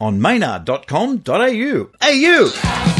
on maynard.com.au. AU!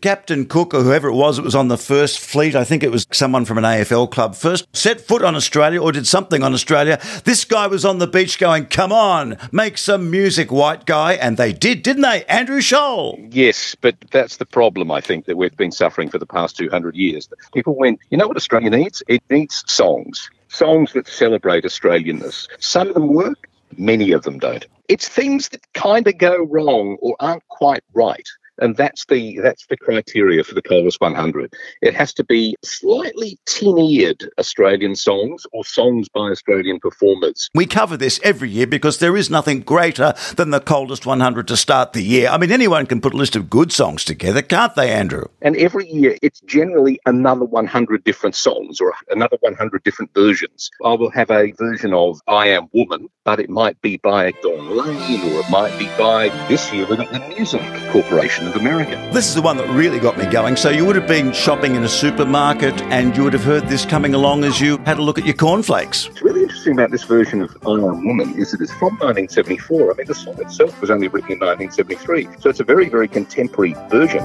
Captain Cook or whoever it was it was on the first fleet, I think it was someone from an AFL club, first set foot on Australia or did something on Australia, this guy was on the beach going, Come on, make some music, white guy. And they did, didn't they? Andrew Sholl. Yes, but that's the problem, I think, that we've been suffering for the past 200 years. People went, You know what Australia needs? It needs songs. Songs that celebrate Australianness. Some of them work, many of them don't. It's things that kind of go wrong or aren't quite right and that's the that's the criteria for the Coldest 100. It has to be slightly tin-eared Australian songs or songs by Australian performers. We cover this every year because there is nothing greater than the Coldest 100 to start the year. I mean, anyone can put a list of good songs together, can't they, Andrew? And every year, it's generally another 100 different songs or another 100 different versions. I will have a version of "I Am Woman," but it might be by Don Lane or it might be by this year with the Muzak Corporation of America. This is the one that really got me going. So you would have been shopping in a supermarket and you would have heard this coming along as you had a look at your cornflakes. What's really interesting about this version of I Am Woman is that it's from 1974. I mean, the song itself was only written in 1973. So it's a very, very contemporary version.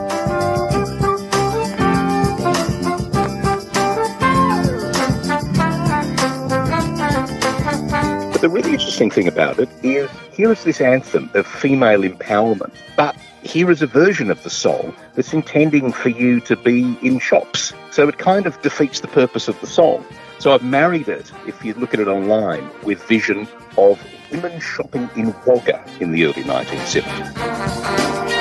But the really interesting thing about it is here is this anthem of female empowerment, but here is a version of the song that's intending for you to be in shops. So it kind of defeats the purpose of the song. So I've married it, if you look at it online, with vision of women shopping in Wagga in the early 1970s.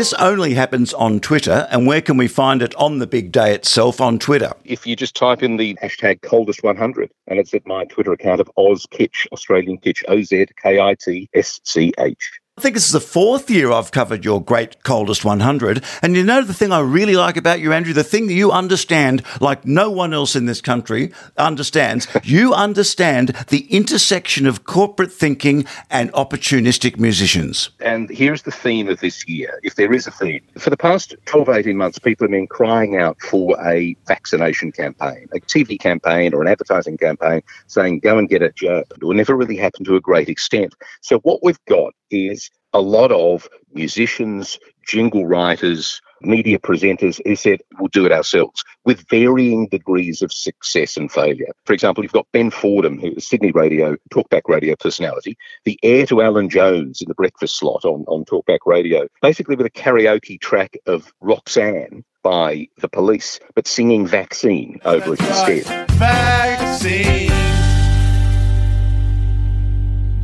This only happens on Twitter, and where can we find it on the big day itself on Twitter? If you just type in the hashtag coldest 100, and it's at my Twitter account of Oz Kitsch, Australian Kitsch, O Z K I T S C H. I think this is the fourth year I've covered your great coldest 100. And you know the thing I really like about you, Andrew, the thing that you understand like no one else in this country understands, you understand the intersection of corporate thinking and opportunistic musicians. And here's the theme of this year, if there is a theme. For the past 12, 18 months, people have been crying out for a vaccination campaign, a TV campaign or an advertising campaign saying, go and get a jab. It will never really happen to a great extent. So what we've got is a lot of musicians, jingle writers, media presenters who said, we'll do it ourselves with varying degrees of success and failure. For example, you've got Ben Fordham, who is Sydney radio, talkback radio personality, the heir to Alan Jones in the breakfast slot on, on talkback radio, basically with a karaoke track of Roxanne by the police, but singing vaccine over it instead. Vaccine.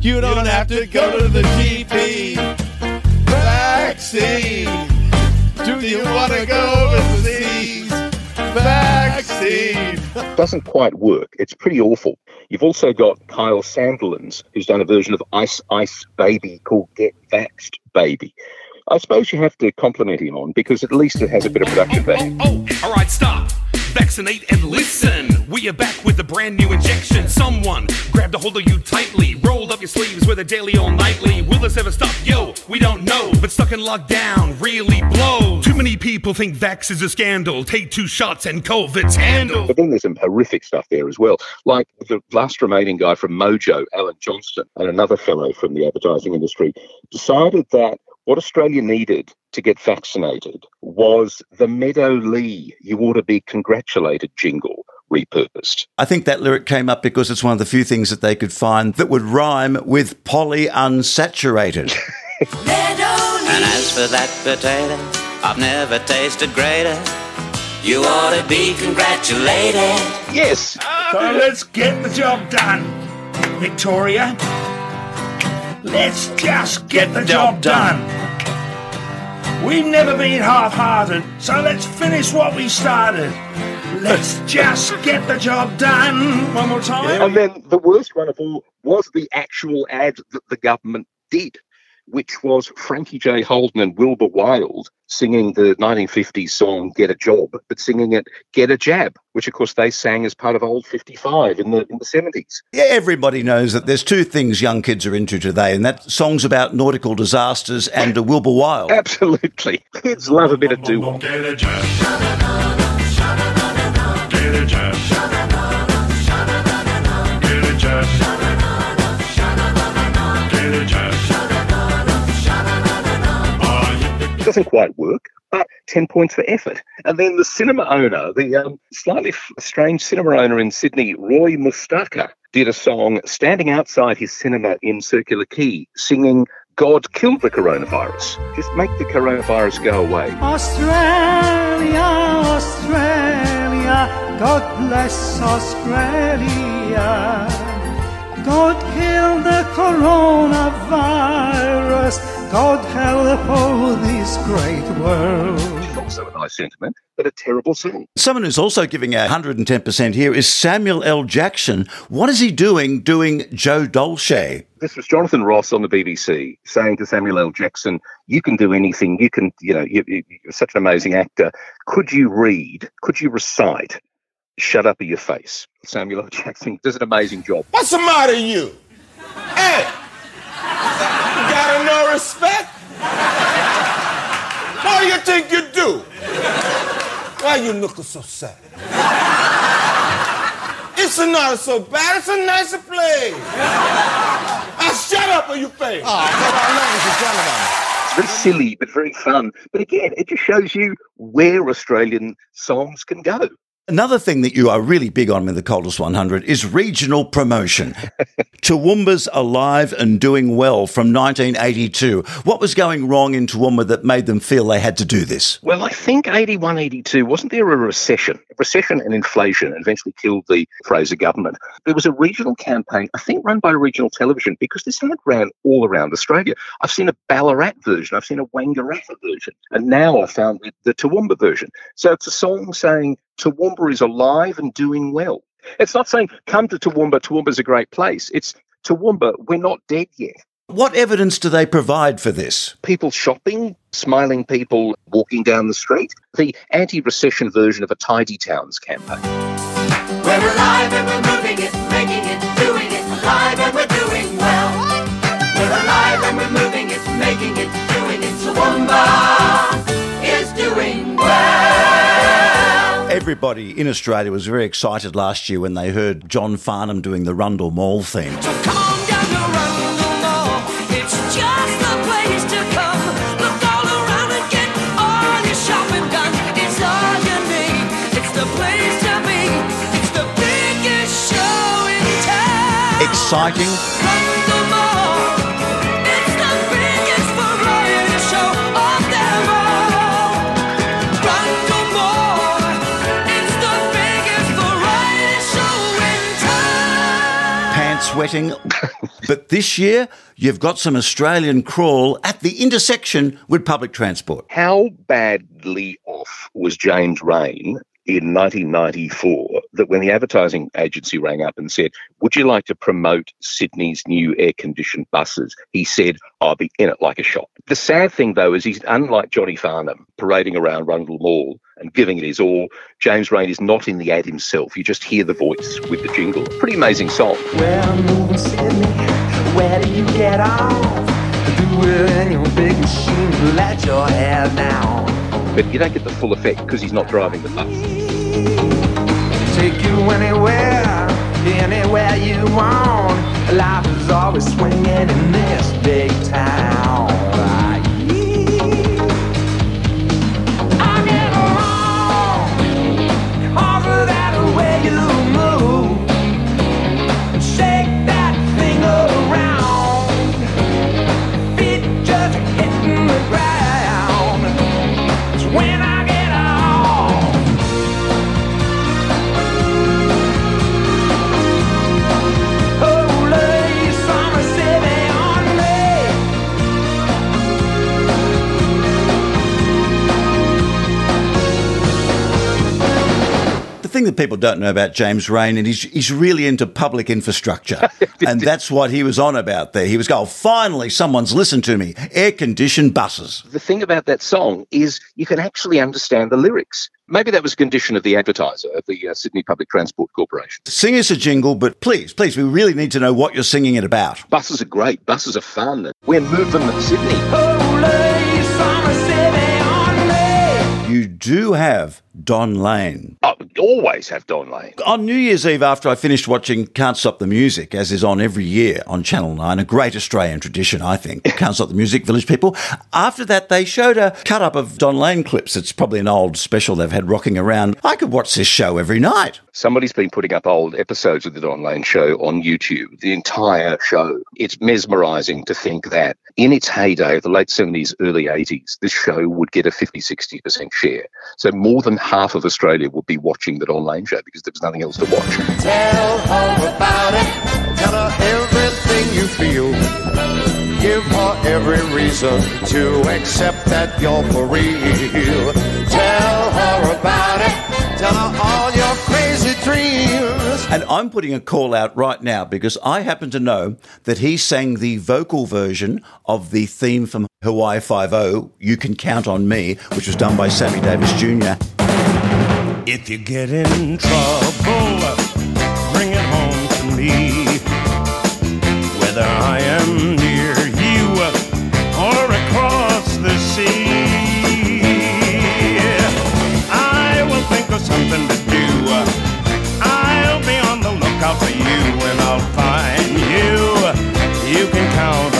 You don't have to go to the GP. Vaccine. Do you want to go overseas? Vaccine. It doesn't quite work. It's pretty awful. You've also got Kyle Sandilands, who's done a version of Ice Ice Baby called Get Vaxxed Baby. I suppose you have to compliment him on because at least it has a bit of production value. Oh, oh, oh. all right, stop. Vaccinate and listen. We are back with a brand new injection. Someone grabbed a hold of you tightly, rolled up your sleeves with a daily or nightly. Will this ever stop? Yo, we don't know. But stuck in lockdown really blows. Too many people think Vax is a scandal. Take two shots and COVID's handled. But then there's some horrific stuff there as well. Like the last remaining guy from Mojo, Alan Johnston, and another fellow from the advertising industry, decided that what Australia needed to get vaccinated was the Meadow Lea, you ought to be congratulated jingle repurposed. I think that lyric came up because it's one of the few things that they could find that would rhyme with poly unsaturated. And as for that potato, I've never tasted greater. You ought to be congratulated. Yes, So let's get the job done, Victoria. Let's just get the job done. We've never been half-hearted, so let's finish what we started. Let's just get the job done. One more time. and then the worst one of all was the actual ad that the government did, which was Frankie J. Holden and Wilbur Wilde singing the 1950s song Get a Job, but singing it Get a Jab, which of course they sang as part of Ol' 55 in the in the 70s. Yeah, everybody knows that there's two things young kids are into today, and that songs about nautical disasters and uh, Wilbur Wilde. Absolutely. Kids love a bit of doo Get a job. Doesn't quite work, but 10 points for effort. And then the cinema owner, the um, slightly f- strange cinema owner in Sydney, Roy Mustaka, did a song standing outside his cinema in Circular Quay singing God killed the coronavirus. Just make the coronavirus go away. Australia, Australia, God bless Australia. God kill the coronavirus. God help all this great world. Also a nice sentiment, but a terrible song. Someone who's also giving a 110% here is Samuel L. Jackson. What is he doing doing Joe Dolce? This was Jonathan Ross on the BBC saying to Samuel L. Jackson, "You can do anything. You can, you know, you, you- you're such an amazing actor. Could you read? Could you recite? Shut up, in your face." Samuel L. Jackson does an amazing job. What's the matter with you? Hey, you got no respect? What do you think you do? Why you looking so sad? It's not so bad. It's a nicer place. I shut up on your face. It's very silly, but very fun. But again, it just shows you where Australian songs can go. Another thing that you are really big on in the Coldest 100 is regional promotion. Toowoomba's alive and doing well from 1982. What was going wrong in Toowoomba that made them feel they had to do this? Well, I think 81, 82, wasn't there a recession? Recession and inflation eventually killed the Fraser government. There was a regional campaign, I think run by regional television, because this ad ran all around Australia. I've seen a Ballarat version, I've seen a Wangaratta version, and now I found the, the Toowoomba version. So it's a song saying Toowoomba is alive and doing well. It's not saying come to Toowoomba, Toowoomba's a great place. It's Toowoomba, we're not dead yet. What evidence do they provide for this? people shopping, smiling people walking down the street, the anti recession version of a Tidy Towns campaign. We're alive and we're moving it, making it, doing it, alive and we're doing well. We're alive and we're moving it, making it, doing it. Toowoomba Everybody in Australia was very excited last year when they heard John Farnham doing the Rundle Mall theme. Come on wetting. but this year, you've got some Australian crawl at the intersection with public transport. How badly off was James Reyne in 1994 that when the advertising agency rang up and said, Would you like to promote Sydney's new air conditioned buses? He said, I'll be in it like a shot. The sad thing, though, is he's unlike Johnny Farnham parading around Rundle Mall and giving it his all. James Reyne is not in the ad himself. You just hear the voice with the jingle. Pretty amazing song. Well, Sydney, where do you get off? Do it in your big machine, let your hair down. But you don't get the full effect because he's not driving the bus. Take you anywhere, anywhere you want. Life is always swinging in this big town. The people don't know about James Reyne, and he's, he's really into public infrastructure. and that's what he was on about there. He was going, oh, finally, someone's listened to me. Air conditioned buses. The thing about that song is you can actually understand the lyrics. Maybe that was a condition of the advertiser of the uh, Sydney Public Transport Corporation. Sing us a jingle, but please, please, we really need to know what you're singing it about. Buses are great. Buses are fun. We're moving them Sydney. Holy summer city on me. You do have Don Lane. Oh, always have Don Lane. On New Year's Eve, after I finished watching Can't Stop the Music, as is on every year on Channel 9, a great Australian tradition, I think, Can't Stop the Music, Village People. After that, they showed a cut up of Don Lane clips. It's probably an old special they've had rocking around. I could watch this show every night. Somebody's been putting up old episodes of the Don Lane show on YouTube, the entire show. It's mesmerizing to think that in its heyday, the late 70s, early 80s, this show would get a 50, 60% share. So more than half of Australia would be watching that online show because there was nothing else to watch. Tell her about it. Tell her everything you feel. Give her every reason to accept that you're for real. Tell her about it. Tell her all your crazy dreams. And I'm putting a call out right now because I happen to know that he sang the vocal version of the theme from Hawaii Five-O, oh, You Can Count on Me, which was done by Sammy Davis Jr. If you get in trouble, bring it home to me. Whether I am near you or across the sea, I will think of something to do. I'll be on the lookout for you and I'll find you. You can count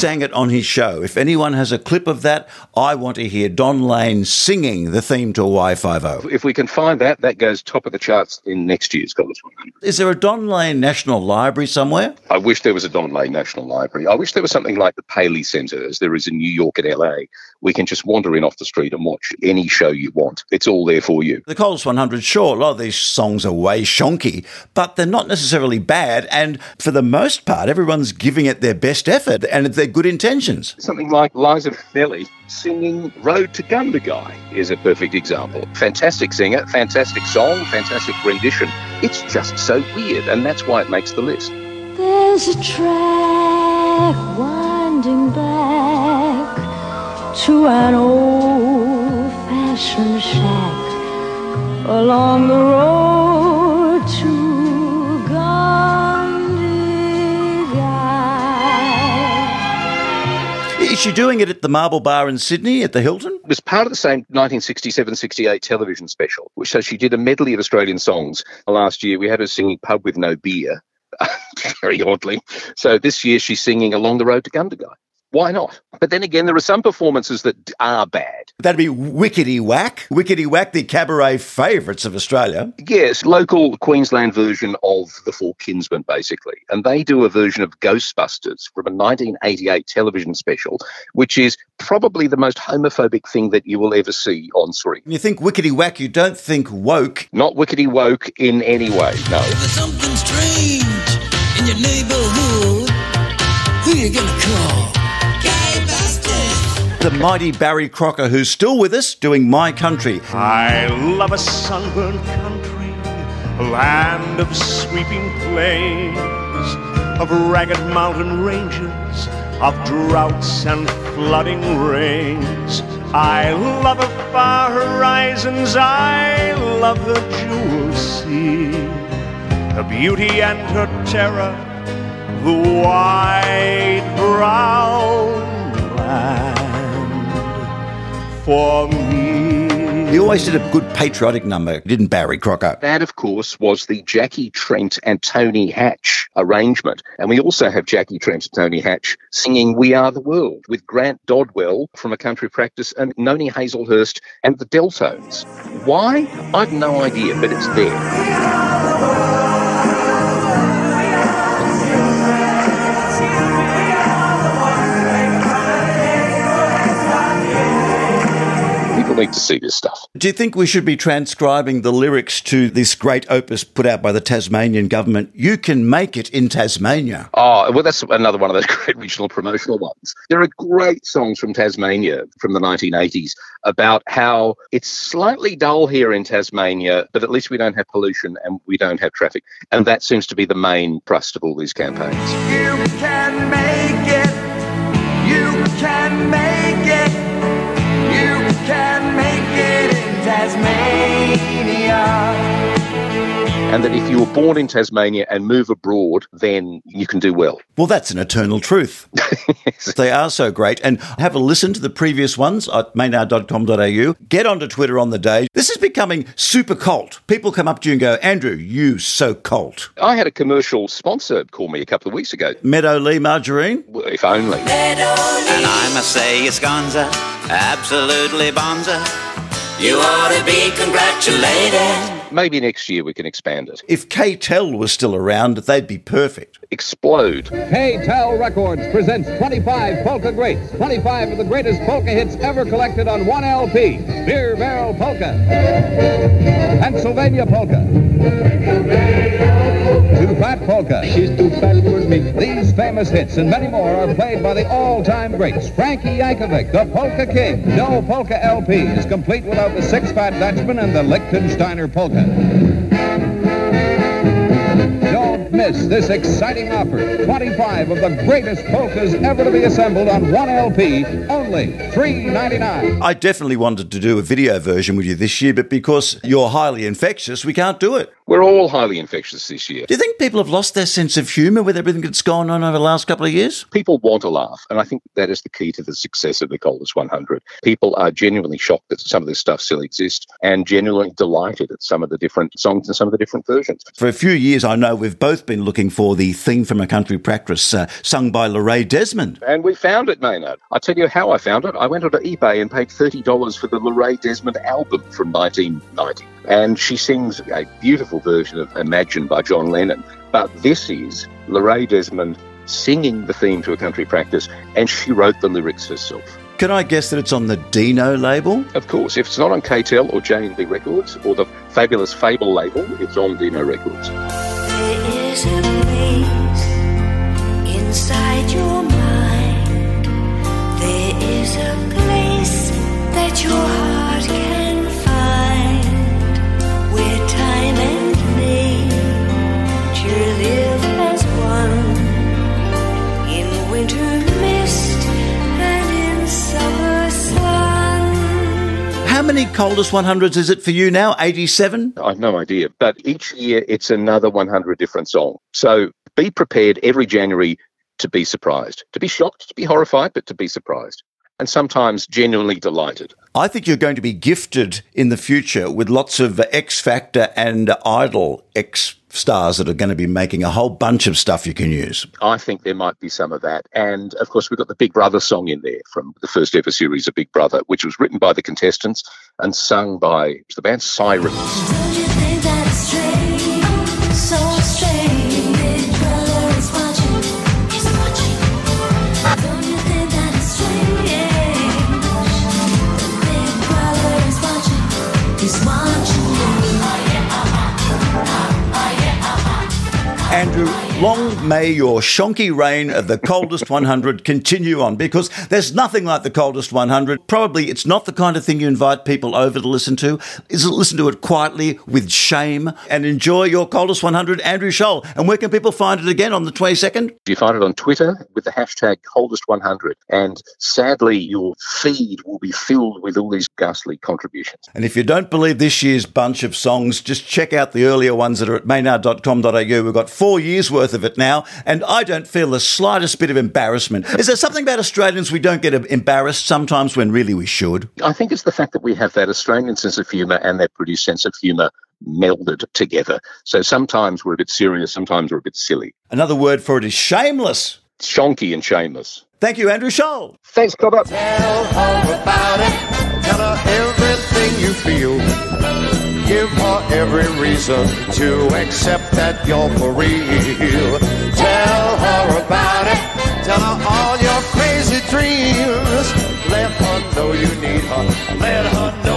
sang it on his show. If anyone has a clip of that, I want to hear Don Lane singing the theme to Y50. If we can find that, that goes top of the charts in next year's Coldest 100. Is there a Don Lane National Library somewhere? I wish there was a Don Lane National Library. I wish there was something like the Paley Centre, as there is in New York and LA. We can just wander in off the street and watch any show you want. It's all there for you. The Coldest 100, sure, a lot of these songs are way shonky, but they're not necessarily bad. And for the most part, everyone's giving it their best effort and they're good intentions. Something like Liza Minnelli singing Road to Gundagai is a perfect example. Fantastic singer, fantastic song, fantastic rendition. It's just so weird, and that's why it makes the list. There's a track winding back to an old fashioned shack along the road Is she doing it at the Marble Bar in Sydney at the Hilton? It was part of the same 1967-68 television special, which so she did a medley of Australian songs. Last year we had her singing Pub with No Beer, very oddly. So this year she's singing Along the Road to Gundagai. Why not? But then again, there are some performances that are bad. That'd be Wickety Wak. Wickety Wak, the cabaret favourites of Australia. Yes, local Queensland version of The Four Kinsmen, basically. And they do a version of Ghostbusters from a 1988 television special, which is probably the most homophobic thing that you will ever see on screen. You think Wickety Wak, you don't think woke. Not wickety woke in any way, no. If there's something strange in your neighborhood, who you gonna call? The mighty Barry Crocker, who's still with us doing My Country. I love a sunburned country, a land of sweeping plains, of ragged mountain ranges, of droughts and flooding rains. I love her far horizons, I love her jewel sea, her beauty and her terror, the wide brown for me. He always did a good patriotic number, didn't Barry Crocker? That, of course, was the Jackie Trent and Tony Hatch arrangement. And we also have Jackie Trent and Tony Hatch singing We Are the World with Grant Dodwell from A Country Practice and Noni Hazlehurst and the Delltones. Why? I've no idea, but it's there. People to see this stuff. Do you think we should be transcribing the lyrics to this great opus put out by the Tasmanian government? You can make it in Tasmania. Oh, well, that's another one of those great regional promotional ones. There are great songs from Tasmania from the 1980s about how it's slightly dull here in Tasmania, but at least we don't have pollution and we don't have traffic. And that seems to be the main thrust of all these campaigns. You can make it. You can make it. You can make it in Tasmania. and that if you were born in Tasmania and move abroad, then you can do well. Well, that's an eternal truth. They are so great. And have a listen to the previous ones at maynard.com.au. Get onto Twitter on the day. This is becoming super cult. People come up to you and go, Andrew, you so cult. I had a commercial sponsor call me a couple of weeks ago. Meadow Lea Margarine. Well, If only. And I must say it's Gonza, absolutely bonza. You ought to be congratulated. Maybe next year we can expand it. If K-Tel was still around, they'd be perfect. Explode. K-Tel Records presents 25 polka greats, 25 of the greatest polka hits ever collected on one LP. Beer Barrel Polka, Pennsylvania Polka, Too Fat Polka. She's too fat for me. These famous hits and many more are played by the all-time greats. Frankie Yankovic, the Polka King. No polka LP is complete without the Six Fat Dutchman and the Lichtensteiner Polka. Don't miss this exciting offer. 25 of the greatest polkas ever to be assembled on one LP, only $3.99. I definitely wanted to do a video version with you this year, but because you're highly infectious, we can't do it. We're all highly infectious this year. Do you think people have lost their sense of humour with everything that's gone on over the last couple of years? People want to laugh, and I think that is the key to the success of the Coldest 100. People are genuinely shocked that some of this stuff still exists and genuinely delighted at some of the different songs and some of the different versions. For a few years, I know we've both been looking for the theme from a country practice uh, sung by Lorrae Desmond. And we found it, Maynard. I tell you how I found it. I went onto eBay and paid $30 for the Lorrae Desmond album from 1990. And she sings a beautiful version of Imagine by John Lennon. But this is Lorrae Desmond singing the theme to a country practice, and she wrote the lyrics herself. Can I guess that it's on the Dino label? Of course, if it's not on KTEL or J&B Records or the fabulous Fable label, it's on Dino Records. There is a place inside many coldest 100s is it for you now? 87? I've no idea. But each year it's another 100 different song. So be prepared every January to be surprised, to be shocked, to be horrified, but to be surprised. And sometimes genuinely delighted. I think you're going to be gifted in the future with lots of X Factor and Idol X stars that are going to be making a whole bunch of stuff you can use. I think there might be some of that. And of course, we've got the Big Brother song in there from the first ever series of Big Brother, which was written by the contestants and sung by the band Sirens. Long may your shonky reign of the coldest 100 continue on because there's nothing like the coldest 100. Probably it's not the kind of thing you invite people over to listen to. Is listen to it quietly with shame and enjoy your coldest 100, Andrew Sholl. And where can people find it again on the 22nd? You find it on Twitter with the hashtag coldest100. And sadly, your feed will be filled with all these ghastly contributions. And if you don't believe this year's bunch of songs, just check out the earlier ones that are at maynard.com.au. We've got four years worth of it now, and I don't feel the slightest bit of embarrassment. Is there something about Australians we don't get embarrassed sometimes when really we should? I think it's the fact that we have that Australian sense of humour and that British sense of humour melded together. So sometimes we're a bit serious, sometimes we're a bit silly. Another word for it is shameless. Shonky and shameless. Thank you, Andrew Sholl. Thanks, Cobber. Tell her about it. Tell her everything you feel. Give her every reason to accept that you're for real. Tell her about it. Tell her all your crazy dreams. Let her know you need her. Let her know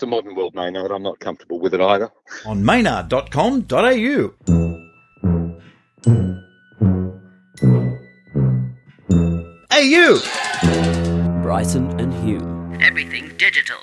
It's the modern world, Maynard. I'm not comfortable with it either. On maynard.com.au. Hey, you! Bryson and Hugh. Everything digital.